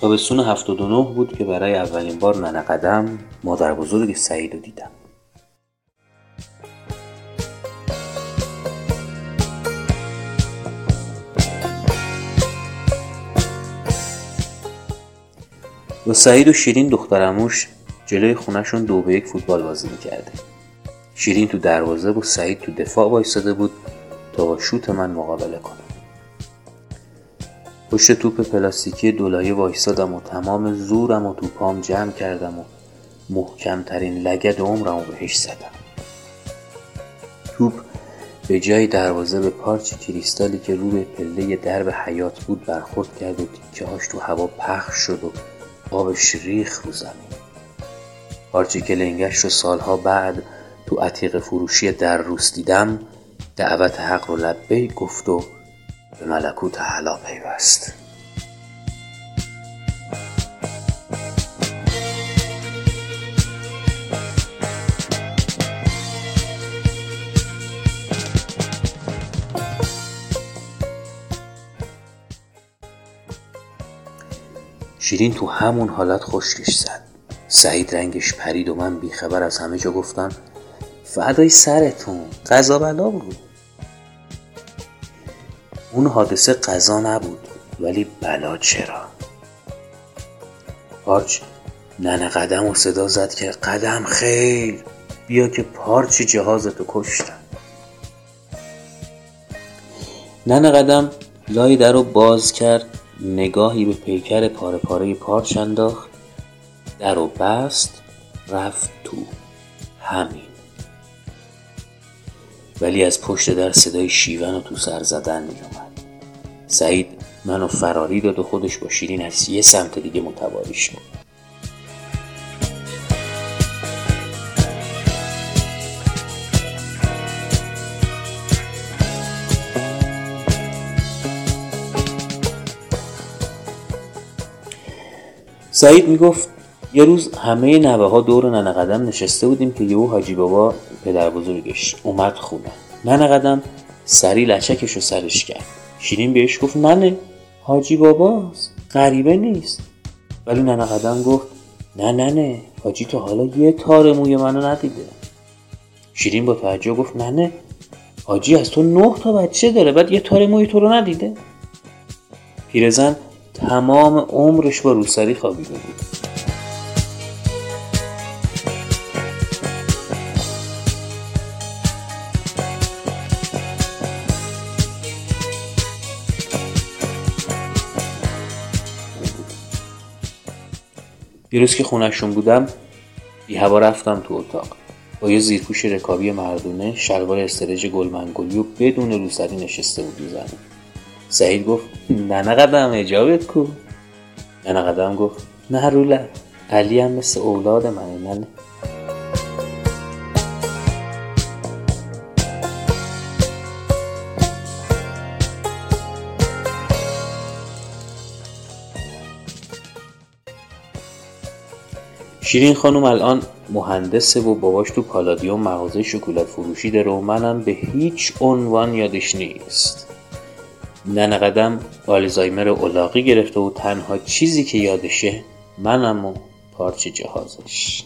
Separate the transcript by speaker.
Speaker 1: تابستون 79 بود که برای اولین بار ننه قدم مادر بزرگ سعید رو دیدم. با سعید و شیرین دخترموش جلوی خونشون دو به یک فوتبال بازی می‌کرده. شیرین تو دروازه بود سعید تو دفاع وایستاده بود تا با شوت من مقابله کنه. پشت توپ پلاستیکی دولایه وایستادم و تمام زورم و تو پام جمع کردم و محکمترین لگد عمرم و بهش زدم. توپ به جای دروازه به پارچ کریستالی که روی پله درب حیات بود برخورد کرد و تیکه هاش تو هوا پخش شد و آبش ریخ رو زمین. پارچه که لنگش رو سالها بعد تو عتیق فروشی در روس دیدم دعوت حق رو لبه گفت و به ملکوت حلا پیوست. شیرین تو همون حالت خشکش زد. سعید رنگش پرید و من بیخبر از همه جا گفتم فدای سرتون قضا بلا بود. اون حادثه قضا نبود ولی بلا چرا. پارچ ننه قدم و صدا زد که قدم خیر بیا که پارچ جهازتو کشتن ننه قدم لای در رو باز کرد نگاهی به پیکر پاره پاره پارچ انداخت در و بست رفت تو همین. ولی از پشت در صدای شیون و تو سر زدن میومد سعید منو فراری داد و خودش با شیرین از یه سمت دیگه متواری شد. سعید می‌گفت یه روز همه نوه ها دور ننه قدم نشسته بودیم که یهو حاجی بابا پدر بزرگش اومد خونه. ننه قدم سری لچکش رو سرش کرد. شیرین بهش گفت ننه حاجی باباست غریبه نیست. ولی ننه قدم گفت نه ننه. حاجی تا حالا یه تار موی منو ندیده. شیرین با تعجب گفت ننه حاجی از تو نه تا بچه داره بعد یه تار موی تو رو ندیده. پیرزن تمام عمرش با روسری خوابیده بود. یه روز که خونشون بودم بی هوا رفتم تو اتاق. با یه زیرپوش رکابی مردونه شلوار استرج گلمنگولی و بدون روسری نشسته بود زمین سعید گفت نه قدم اجابت کو. نه قدم گفت نه روله علی هم مثل اولاد منه نه. شیرین خانم الان مهندسه و باباش تو پالادیوم مغازه شکلات فروشی داره و منم به هیچ عنوان یادش نیست. ننه قدم آلزایمر اولاقی گرفته و تنها چیزی که یادشه منم و پارچه جهازش.